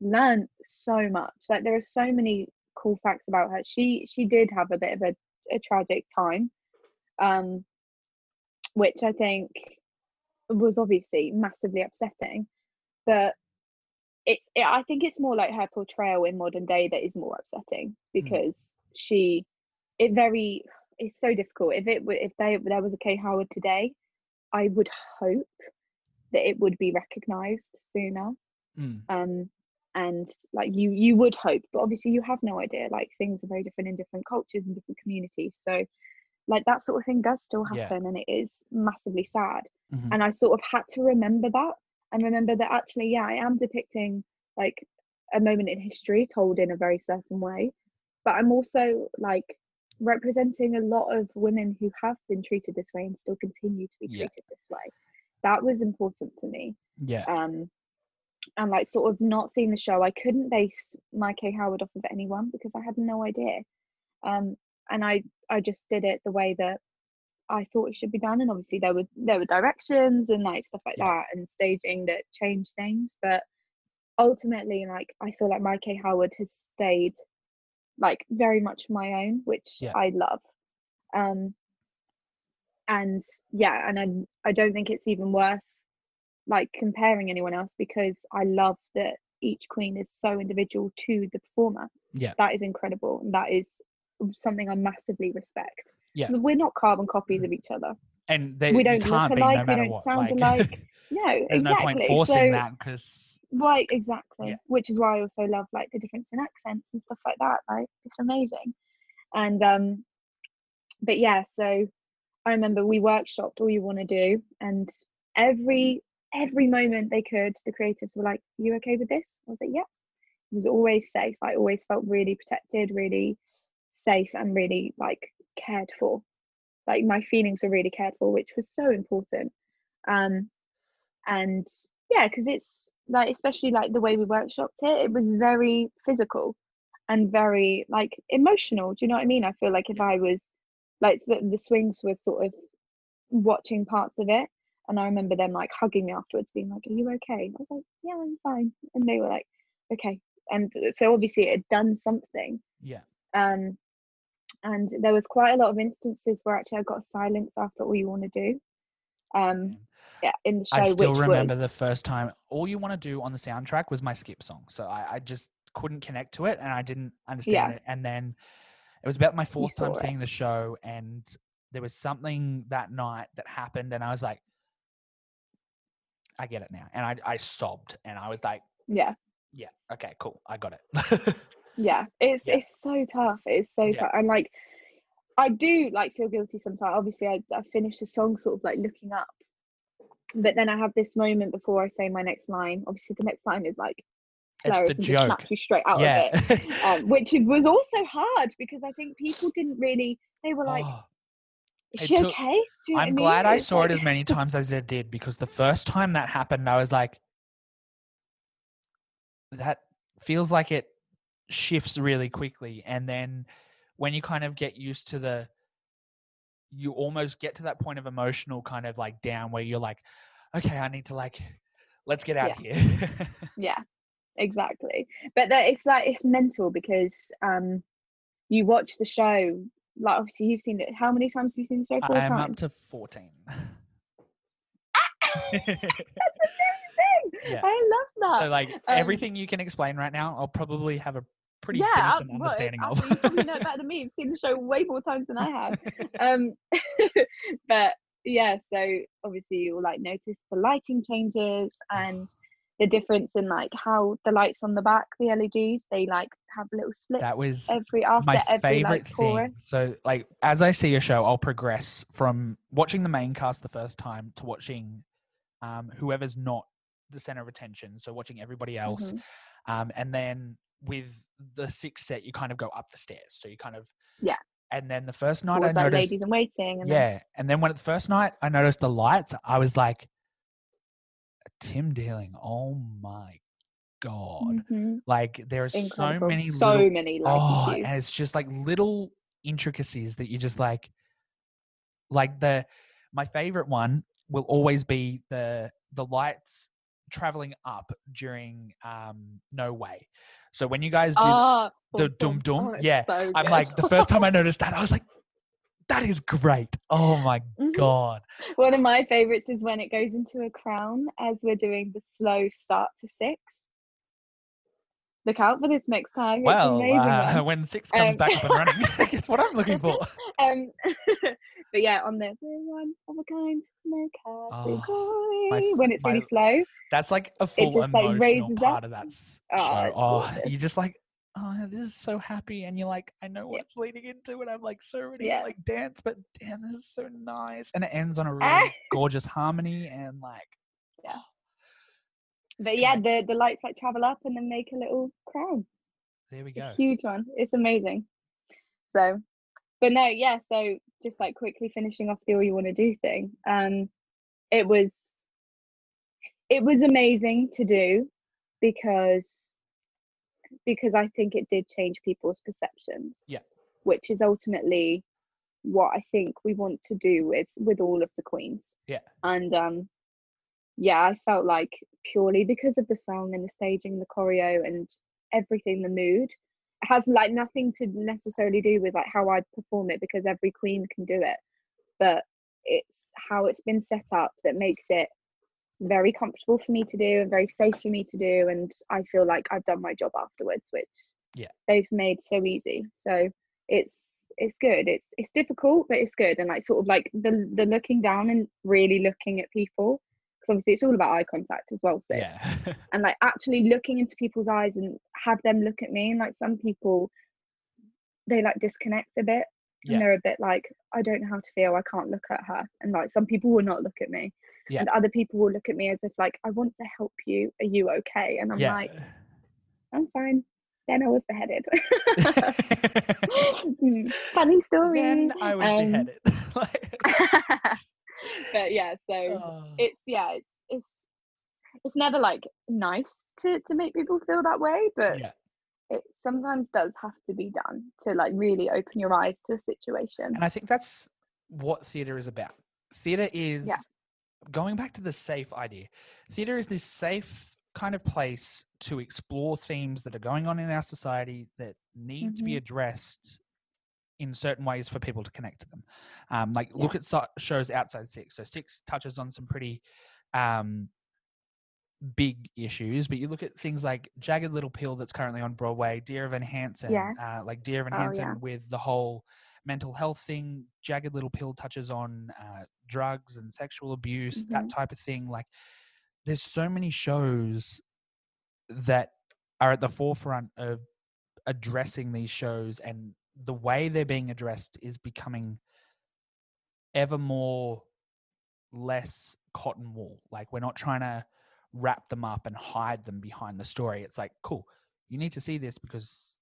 learned so much. Like there are so many cool facts about her. She she did have a bit of a, a tragic time, um, which I think was obviously massively upsetting, but it's it, I think it's more like her portrayal in modern day that is more upsetting because she it very it's so difficult if it if they there was a Kay Howard today I would hope that it would be recognized sooner Mm. um and like you you would hope but obviously you have no idea like things are very different in different cultures and different communities so like that sort of thing does still Yeah. happen and it is massively sad Mhm. and i sort of had to remember that and remember that actually yeah i am depicting like a moment in history told in a very certain way but i'm also like representing a lot of women who have been treated this way and still continue to be Yeah. treated this way that was important for me Yeah. um and like sort of not seeing the show i couldn't base my Kay howard off of anyone because i had no idea um and i i just did it the way that i thought it should be done and obviously there were there were directions and like stuff like Yeah. that and staging that changed things but ultimately like i feel like my Kay howard has stayed like very much my own which Yeah. i love um and yeah and i i don't think it's even worth like comparing anyone else because I love that each queen is so individual to the performer. Yeah. That is incredible. And that is something I massively respect. Yeah. We're not carbon copies of each other. And they, we don't look be no alike, we don't what. sound like, alike. (laughs) No, There's no exactly. point forcing so, that because Right, exactly. Yeah. Which is why I also love like the difference in accents and stuff like that. Like it's amazing. And um but yeah, so I remember we workshopped all you want to do and every every moment they could, the creatives were like, You okay with this? I was like, Yeah. It was always safe. I always felt really protected, really safe and really like cared for. Like my feelings were really cared for, which was so important. Um and yeah because it's like especially like the way we workshopped it it was very physical and very like emotional do you know what i mean? I feel like if i was like the, the swings were sort of watching parts of it and i remember them like hugging me afterwards being like are you okay? I was like yeah i'm fine. And they were like okay. And so obviously it had done something. Yeah. um and there was quite a lot of instances where actually i got silence after all you want to do um yeah in the show I still remember was, the first time. All you want to do on the soundtrack was my skip song, so I, I just couldn't connect to it, and I didn't understand Yeah. it. And then it was about my fourth time it. seeing the show, and there was something that night that happened, and I was like, I get it now, and I I sobbed, and I was like, yeah yeah, okay, cool, I got it. yeah (laughs) it's Yeah. it's so tough it's so Yeah. tough and like i do like feel guilty sometimes obviously I, I finish the song sort of like looking up but then i have this moment before i say my next line obviously the next line is like it's hilarious the and joke. snaps you straight out yeah. of it (laughs) um, which it was also hard because i think people didn't really they were like Oh. is she took- okay do you I I'm mean? glad I It's saw it as many times as I did because the first time that happened, I was like, that feels like it shifts really quickly. And then when you kind of get used to the, you almost get to that point of emotional kind of like down where you're like, okay, I need to like, let's get out of here. (laughs) yeah exactly but that it's like it's mental because um you watch the show like obviously you've seen it how many times have you seen the show four I'm up times to 14. (laughs) That's (laughs) Yeah. i love that so like Um, everything you can explain right now, I'll probably have a pretty yeah decent well, understanding uh, of. you probably know (laughs) better than me you've seen the show way more times than i have (laughs) um (laughs) but yeah so obviously you'll like notice the lighting changes and the difference in like how the lights on the back the leds they like have little splits That was every after my every favorite like chorus thing. So, like, as I see a show, I'll progress from watching the main cast the first time to watching um, whoever's not the center of attention. So, watching everybody else, Mhm. um, and then with the sixth set, you kind of go up the stairs. So you kind of Yeah. And then the first night, I like noticed, ladies in waiting and then, yeah. And then when the first night I noticed the lights, I was like, Tim Deiling, oh my god! Mhm. Like there are so many so little, many oh, and it's just like little intricacies that you just like. Like the my favorite one will always be the the lights traveling up during um no way. So when you guys do Ah, the boom, dum dum, Oh, yeah, so I'm like the first time I (laughs) noticed that I was like, that is great. Oh my Mhm. god. One of my favorites is when it goes into a crown as we're doing the slow start to six. Look out for this next time. It's Well, amazing uh, (laughs) when six comes Um, back up and running, I (laughs) guess what I'm looking for? Um, but yeah, on the we're one of a kind, no category. Oh, my when it's my- really slow, That's like a full just, like, emotional raises part up. of that s- Oh, Oh, you're just like, oh, this is so happy, and you're like, I know what Yeah. leading into, and I'm like so ready Yeah. to like dance, but damn, this is so nice, and it ends on a Ah. (laughs) really gorgeous harmony, and like, yeah. (sighs) but yeah, the the lights like travel up and then make a little crown. there we go. huge one. It's amazing. So, but no, yeah. So just like quickly finishing off the all you want to do thing. Um, it was, it was amazing to do because because I think it did change people's perceptions. Yeah. Which is ultimately what I think we want to do with with all of the queens. Yeah. And um, yeah, I felt like purely because of the song and the staging, the choreo, and everything, the mood has like nothing to necessarily do with like how I perform it because every queen can do it, but it's how it's been set up that makes it very comfortable for me to do and very safe for me to do and I feel like I've done my job afterwards which Yeah. they've made so easy. So it's it's good. It's it's difficult but it's good and like sort of like the the looking down and really looking at people because obviously it's all about eye contact as well Sid Yeah. (laughs) and like actually looking into people's eyes and have them look at me and like some people they like disconnect a bit Yeah. and they're a bit like i don't know how to feel i can't look at her and like some people will not look at me Yeah. and other people will look at me as if like i want to help you are you okay and i'm yeah. like i'm fine then i was beheaded (laughs) (laughs) Mm, funny story then I was Um, beheaded. (laughs) But yeah so oh, it's yeah it's it's it's never like nice to to make people feel that way but yeah. it sometimes does have to be done to like really open your eyes to a situation And I think that's what theatre is about. Theatre is going back to the safe idea. Theatre is this safe kind of place to explore themes that are going on in our society that need to be Mhm. addressed in certain ways for people to connect to them. Um, like look at so- shows outside Six. So Six touches on some pretty um, big issues, but you look at things like Jagged Little Pill that's currently on Broadway, Dear Evan Hansen, Yeah. uh, like Dear Evan Oh, Hansen yeah. with the whole mental health thing. Jagged Little Pill touches on uh, drugs and sexual abuse, that Mhm. type of thing. Like, there's so many shows that are at the forefront of addressing these shows, and the way they're being addressed is becoming ever more less cotton wool. Like, we're not trying to wrap them up and hide them behind the story. It's like, cool, you need to see this because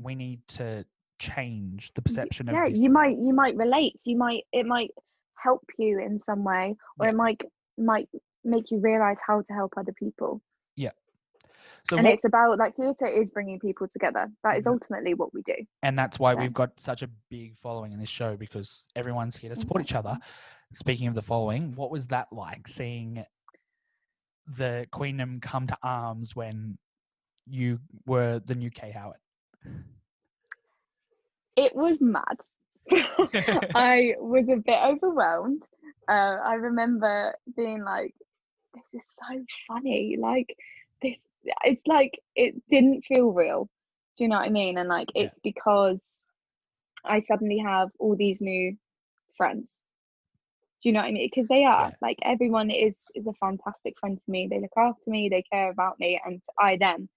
we need to change the perception yeah of this. you might you might relate you might it might help you in some way or Yeah. it might might make you realize how to help other people So and what- it's about like theatre is bringing people together that is ultimately what we do and that's why Yeah. we've got such a big following in this show because everyone's here to support each other. Mm-hmm. Speaking of the following, what was that like seeing the Queendom come to arms when you were the new Kay Howard? it was mad. (laughs) I was a bit overwhelmed. Uh, I remember being like, "This is so funny!" Like this, it's like it didn't feel real. Do you know what I mean? And like, Yeah. it's because I suddenly have all these new friends. Do you know what I mean? Because they are Yeah. like everyone is is a fantastic friend to me. They look after me. They care about me, and I them.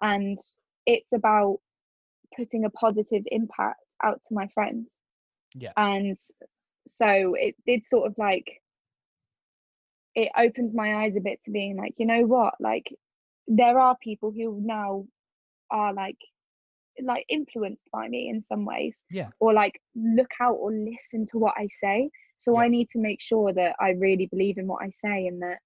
And it's about putting a positive impact out to my friends Yeah. and so it did sort of like it opened my eyes a bit to being like you know what like there are people who now are like like influenced by me in some ways Yeah. or like look out or listen to what i say so Yeah. i need to make sure that i really believe in what i say and that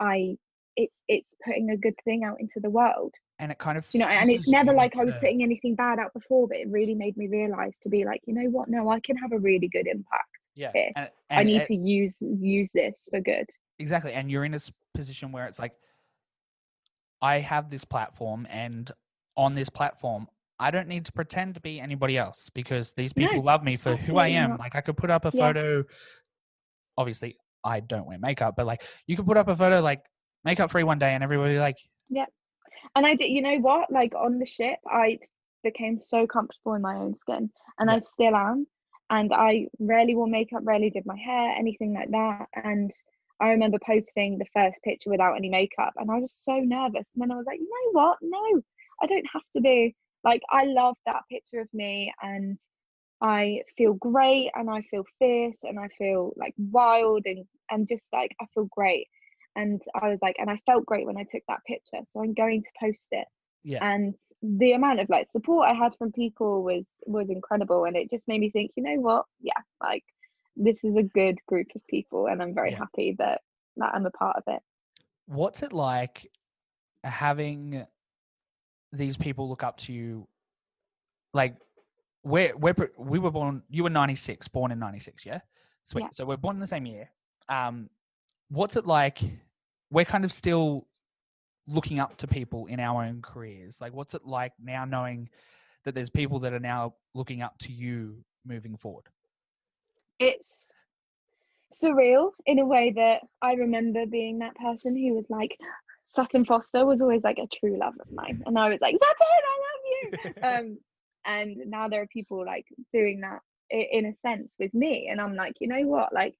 i it's it's putting a good thing out into the world and it kind of you know and it's never like i was to- putting anything bad out before but it really made me realize to be like you know what no i can have a really good impact yeah here. and, i need it- to use use this for good exactly and you're in a position where it's like i have this platform and on this platform i don't need to pretend to be anybody else because these No, people love me for who i am not. like i could put up a Yeah. photo obviously i don't wear makeup but like you could put up a photo like makeup free one day and everybody like and i did you know what like on the ship i became so comfortable in my own skin and Yeah. i still am and i rarely wore makeup rarely did my hair anything like that and i remember posting the first picture without any makeup and i was so nervous and then i was like you know what no i don't have to be like i love that picture of me and i feel great and i feel fierce and i feel like wild and and just like i feel great and I was like, and I felt great when I took that picture, so I'm going to post it. Yeah. And the amount of like support I had from people was was incredible, and it just made me think, you know what? Yeah, like this is a good group of people, and I'm very Yeah. happy that that I'm a part of it. what's it like having these people look up to you like we're, we're we were born you were 96 born in 96 yeah sweet Yeah. so we're born in the same year um what's it like we're kind of still looking up to people in our own careers like what's it like now knowing that there's people that are now looking up to you moving forward It's surreal in a way that I remember being that person who was like, Sutton Foster was always like a true love of mine, and I was like, Sutton, I love you. (laughs) um, and now there are people like doing that in a sense with me, and I'm like, you know what, like.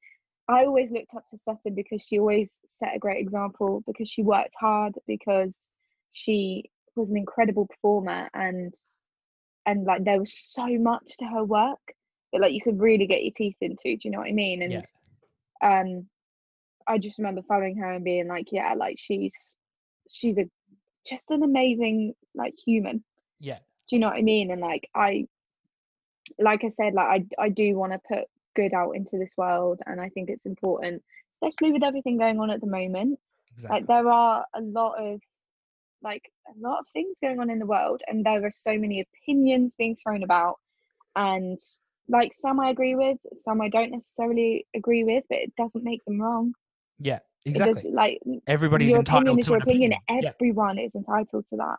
I always looked up to Sutton because she always set a great example because she worked hard because she was an incredible performer and and like there was so much to her work that like you could really get your teeth into do you know what i mean? And Yeah. um i just remember following her and being like yeah like she's she's a just an amazing like human. Yeah. Do you know what i mean? And like i like i said like i i do want to put good out into this world and i think it's important especially with everything going on at the moment. Exactly. like there are a lot of like a lot of things going on in the world and there are so many opinions being thrown about and like some i agree with some i don't necessarily agree with but it doesn't make them wrong. Yeah exactly does like everybody's entitled opinion is to your an opinion, Yeah. everyone is entitled to that.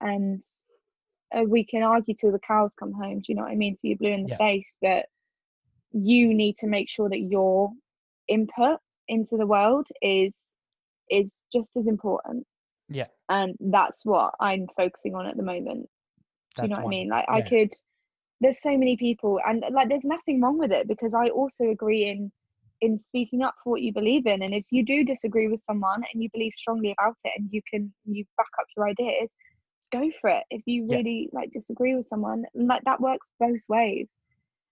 And uh, we can argue till the cows come home do you know what i mean? So you're blue in the Yeah. face but you need to make sure that your input into the world is is just as important. Yeah. and that's what i'm focusing on at the moment. Do you know That's what i mean? Like wonderful. i could there's so many people and like there's nothing wrong with it because i also agree in in speaking up for what you believe in and if you do disagree with someone and you believe strongly about it and you can you back up your ideas go for it if you Yeah. really like disagree with someone like that works both ways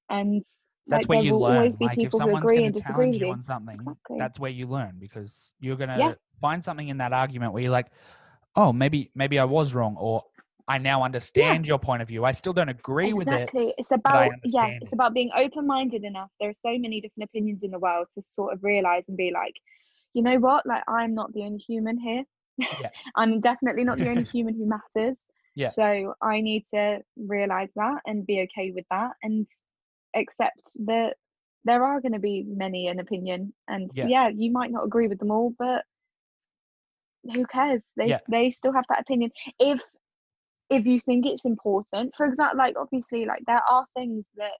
and that's like, where you learn. Like if someone's going to challenge you you on something, Exactly. that's where you learn because you're going to Yeah. find something in that argument where you're like, oh, maybe maybe I was wrong, or I now understand your point of view. I still don't agree with it. exactly it's about yeah it's about being open-minded enough there are so many different opinions in the world to sort of realize and be like you know what like i'm not the only human here Yeah. (laughs) i'm definitely not the only (laughs) human who matters Yeah. so i need to realize that and be okay with that and accept that there are going to be many an opinion and Yeah. yeah. you might not agree with them all but who cares they Yeah. they still have that opinion if if you think it's important for example like obviously like there are things that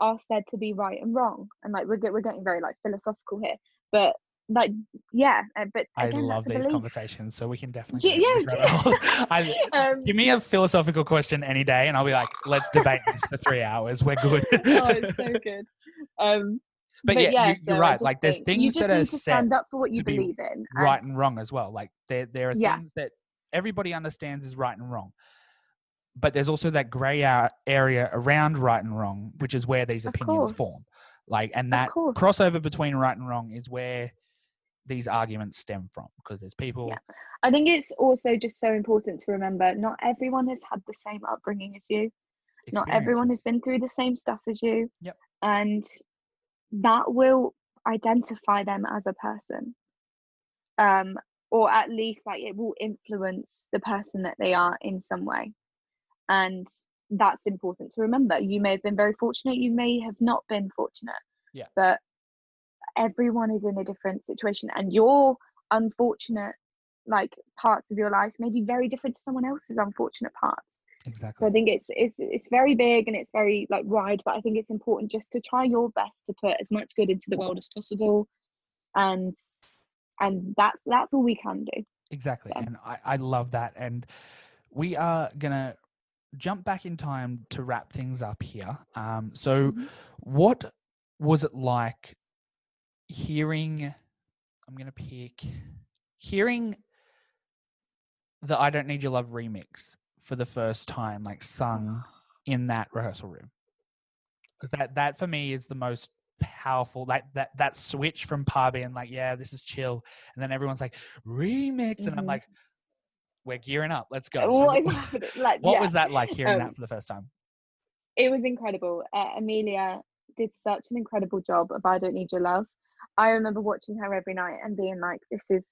are said to be right and wrong and like we're, we're getting very like philosophical here but like yeah uh, but I love these belief conversations, so we can definitely. G- go down this yeah. (laughs) I, um, give me a philosophical question any day, and I'll be like, let's debate this for three hours. We're good. (laughs) oh it's so good um But yeah, you- so you're right, like, there's things that are set stand up for what you believe in right and wrong as well. Like there, there are Yeah. things that everybody understands is right and wrong, but there's also that grey area around right and wrong, which is where these Of opinions course. form. Like, and that crossover between right and wrong is where these arguments stem from, because there's people. Yeah. I think it's also just so important to remember not everyone has had the same upbringing as you. Not everyone has been through the same stuff as you. Yep. And that will identify them as a person. Um, or at least like it will influence the person that they are in some way. And that's important to remember. You may have been very fortunate you may have not been fortunate. Yeah. but everyone is in a different situation and your unfortunate like parts of your life may be very different to someone else's unfortunate parts. Exactly. So. I think it's it's it's very big and it's very like wide, but I think it's important just to try your best to put as much good into the world as possible, and and that's that's all we can do. Exactly. And I, I love that. And we are gonna jump back in time to wrap things up here. Um, so Mhm. what was it like hearing I'm gonna pick hearing the I Don't Need Your Love remix for the first time, like sung in that rehearsal room. Because that that for me is the most powerful like that that switch from Parr and like, yeah, this is chill, and then everyone's like, remix, and I'm Mhm. like, we're gearing up, let's go. So What (laughs) is? Like, what yeah, was that like hearing Um, that for the first time? it was incredible. Uh, Amelia did such an incredible job of I Don't Need Your Love. I remember watching her every night and being like, this is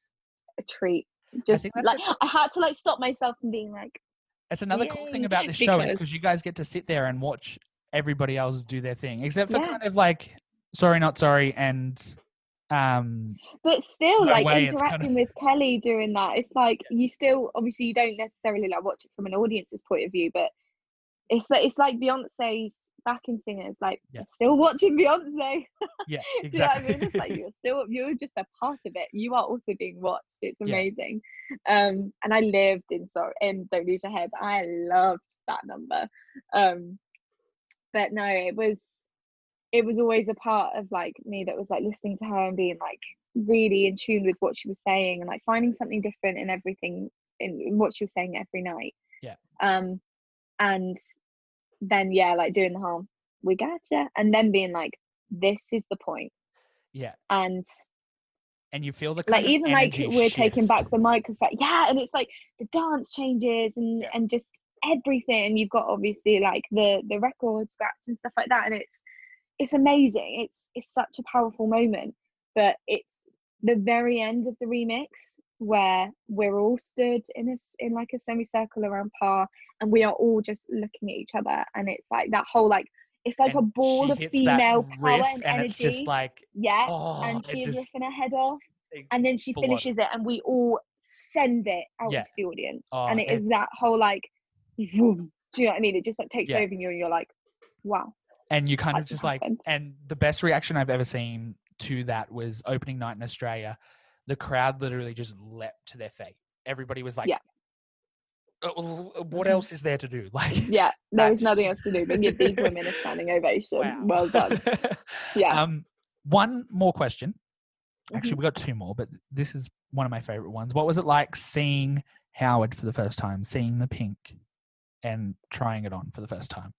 a treat. Just that's like the- I had to like stop myself from being like, It's another cool thing about this (laughs) show is because- because you guys get to sit there and watch everybody else do their thing, except for Yeah. kind of like sorry, not sorry, and um, but still No like way, it's kinda- interacting with Kelly during that. It's like you still obviously you don't necessarily like watch it from an audience's point of view, but it's like it's like Beyonce's backing singers. Like Yeah. still watching Beyonce. yeah, (laughs) Do you know I exactly. mean? It's like you're still you're just a part of it. You are also being watched. It's Yeah. amazing. Um, and I lived in sorry in Don't Lose Your Head. I loved that number. Um, but no, it was it was always a part of like me that was like listening to her and being like really in tune with what she was saying and like finding something different in everything in, in what she was saying every night. Yeah. Um, and then yeah, like doing the whole we gotcha, and then being like, this is the point, yeah, and and you feel the like even like we're taking back the microphone yeah and it's like the dance changes and Yeah. and just everything and you've got obviously like the the record scraps and stuff like that and it's it's amazing. It's it's such a powerful moment but it's the very end of the remix where we're all stood in a s- in like a semicircle around Parr and we are all just looking at each other and it's like that whole like it's like a ball of female power and, and energy. it's just like yeah oh, and she's just ripping her head off and then she finishes it and we all send it out Yeah. into the audience Oh, and it it- is that whole like vroom, (laughs) do you know what i mean? It just like takes Yeah. over you and you're like wow and you kind of just like happened. and the best reaction i've ever seen to that was opening night in australia the crowd literally just leapt to their feet everybody was like Yeah. "Uh, what Mhm. else is there to do (laughs) like yeah there was nothing else to do but give these women a (laughs) standing ovation wow. well done (laughs) yeah um one more question actually Mhm. we got two more but this is one of my favorite ones what was it like seeing howard for the first time seeing the pink and trying it on for the first time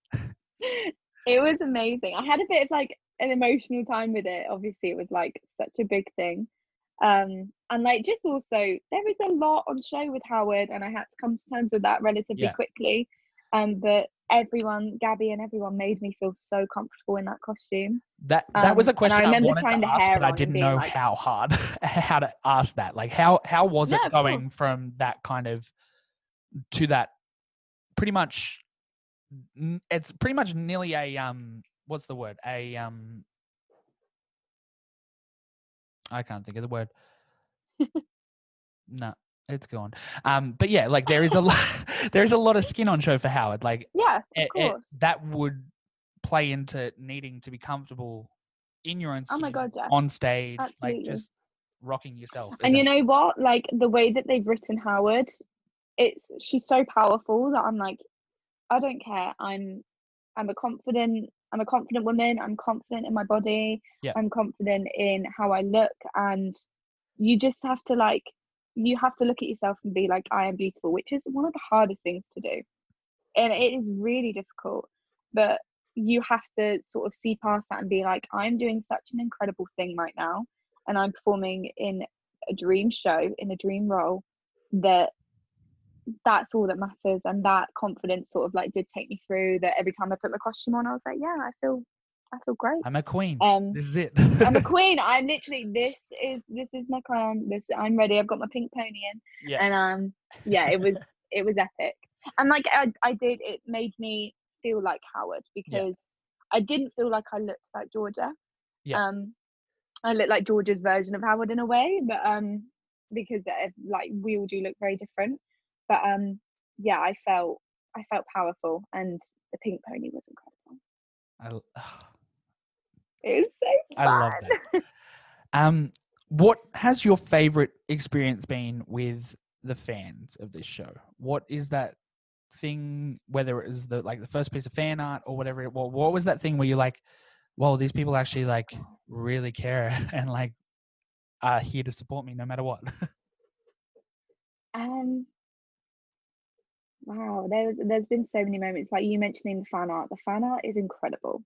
it was amazing. I had a bit of like an emotional time with it. Obviously it was like such a big thing. Um and like just also there is a lot on show with howard and i had to come to terms with that relatively Yeah. quickly. Um but everyone gabby and everyone made me feel so comfortable in that costume. That that was Um, a and I question I, remember wanted trying to ask, but I didn't know like- how hard (laughs) how to ask that. Like how how was Yeah, it going from that kind of to that pretty much it's pretty much nearly a um what's the word a um I can't think of the word. (laughs) no, it's gone. Um, but yeah, like there is a lot (laughs) there is a lot of skin on show for Howard. Like yeah of it, it- course that would play into needing to be comfortable in your own skin, Oh my God, yeah. on stage, like just rocking yourself. and you know what like the way that they've written howard it's she's so powerful that i'm like i don't care i'm i'm a confident i'm a confident woman i'm confident in my body Yeah. i'm confident in how i look and you just have to like you have to look at yourself and be like i am beautiful which is one of the hardest things to do and it is really difficult but you have to sort of see past that and be like i'm doing such an incredible thing right now and i'm performing in a dream show in a dream role that that's all that matters and that confidence sort of like did take me through that every time i put my costume on i was like yeah i feel I feel great. I'm a queen. Um, this is it. I'm a (laughs) queen. I'm literally this is this is my crown. This I'm ready. I've got my pink pony in, yeah. and um, yeah, it was (laughs) it was epic. And like I, I did, it made me feel like Howard because I didn't feel like I looked like Georgia. Yeah. Um, I looked like Georgia's version of Howard in a way, but um, because uh, like we all do look very different. But um, yeah, I felt I felt powerful, and the pink pony was incredible. I, l- It was so fun. I love that. (laughs) Um, what has your favorite experience been with the fans of this show? What is that thing? Whether it is the like the first piece of fan art or whatever. It, what what was that thing where you're like, well, these people actually like really care (laughs) and like are here to support me no matter what. (laughs) Um. Wow, there's there's been so many moments like you mentioning the fan art. The fan art is incredible.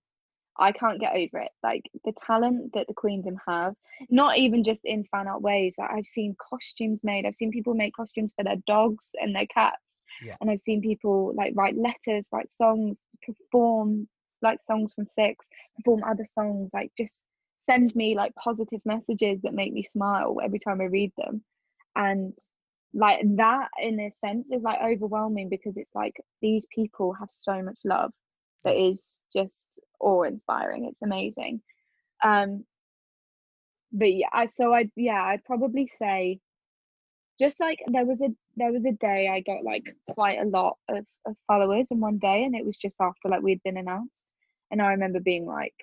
I can't get over it. Like the talent that the Queendom have, not even just in fan art ways. Like, I've seen costumes made. I've seen people make costumes for their dogs and their cats. Yeah. And I've seen people like write letters, write songs, perform like songs from Six, perform other songs, like just send me like positive messages that make me smile every time I read them. And like that in a sense is like overwhelming because it's like these people have so much love that is just awe inspiring it's amazing. Um but yeah I- so i yeah i'd probably say just like there was a there was a day i got like quite a lot of, of followers in one day and it was just after like we'd been announced. And i remember being like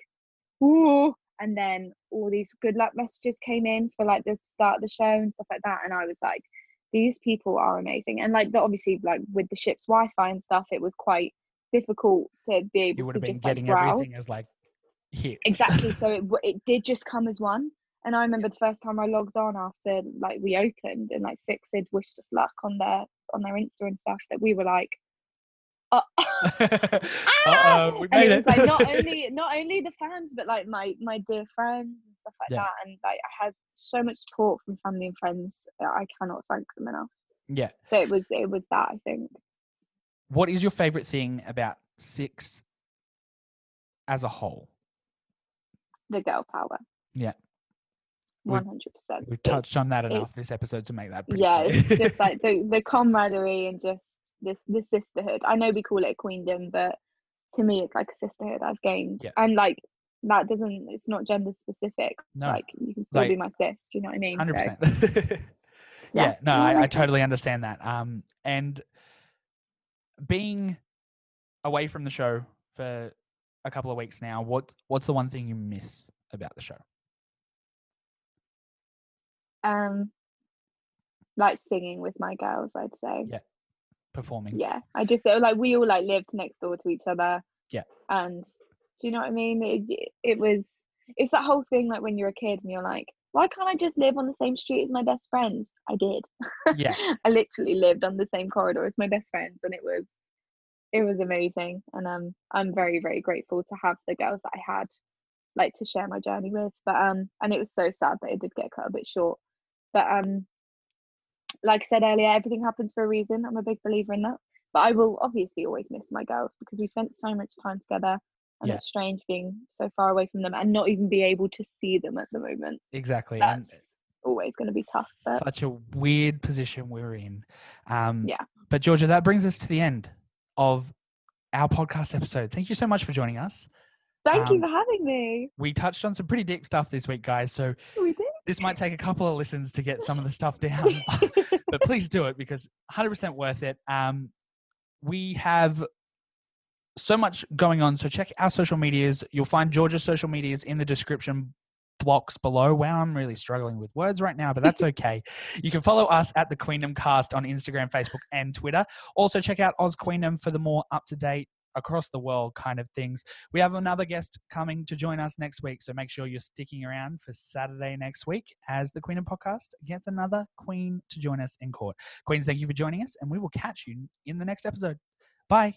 ooh and then all these good luck messages came in for like the start of the show and stuff like that. And i was like these people are amazing and like the, obviously like with the ship's wi-fi and stuff it was quite difficult to be able you would to have been just like getting browse everything as like hits. exactly (laughs) so it, it did just come as one and i remember the first time i logged on after like we opened and like six had wished us luck on their on their insta and stuff that we were like uh, (laughs) (laughs) Uh-oh, we and made it was it. like not only not only the fans but like my my dear friends and stuff like Yeah. that and like i had so much support from family and friends i cannot thank them enough yeah. so it was it was that i think What is your favorite thing about Six as a whole? the girl power Yeah. 100% We've It's- touched on that enough this episode to make that pretty yeah clear. it's just like the, (laughs) the camaraderie and just this the sisterhood i know we call it a queendom but to me it's like a sisterhood i've gained Yeah. and like that doesn't it's not gender specific no, like you can still be my sis do you know what i mean hundred So. (laughs) Yeah, yeah. no, I, I totally understand that. Um, and being away from the show for a couple of weeks now, what what's the one thing you miss about the show? um like singing with my girls i'd say Yeah. Performing. yeah i just like we all like lived next door to each other Yeah. and do you know what i mean? It, it was it's that whole thing like when you're a kid and you're like why can't i just live on the same street as my best friends? I did. Yeah. (laughs) i literally lived on the same corridor as my best friends and it was it was amazing. And um i'm very very grateful to have the girls that i had like to share my journey with. But um and it was so sad that it did get cut a bit short. But um like I said earlier, everything happens for a reason. I'm a big believer in that. But I will obviously always miss my girls because we spent so much time together and Yeah. it's strange being so far away from them and not even be able to see them at the moment. Exactly. And That's always going to be tough. But such a weird position we're in. Um, Yeah. But Georgia, that brings us to the end of our podcast episode. Thank you so much for joining us. thank you um, for having me. We touched on some pretty deep stuff this week, guys. So We did. this might take a couple of listens to get some of the (laughs) stuff down, (laughs) but please do it because 100% worth it. Um, we have so much going on. So check our social medias. You'll find Georgia's social medias in the description blocks below. Wow, I'm really struggling with words right now, but that's (laughs) okay. you can follow us at the Queendom Cast on Instagram, Facebook, and Twitter. Also check out Oz Queendom for the more up to date across the world kind of things. We have another guest coming to join us next week, so make sure you're sticking around for Saturday next week as the Queendom podcast gets another queen to join us in court. Queens, thank you for joining us, and we will catch you in the next episode. Bye.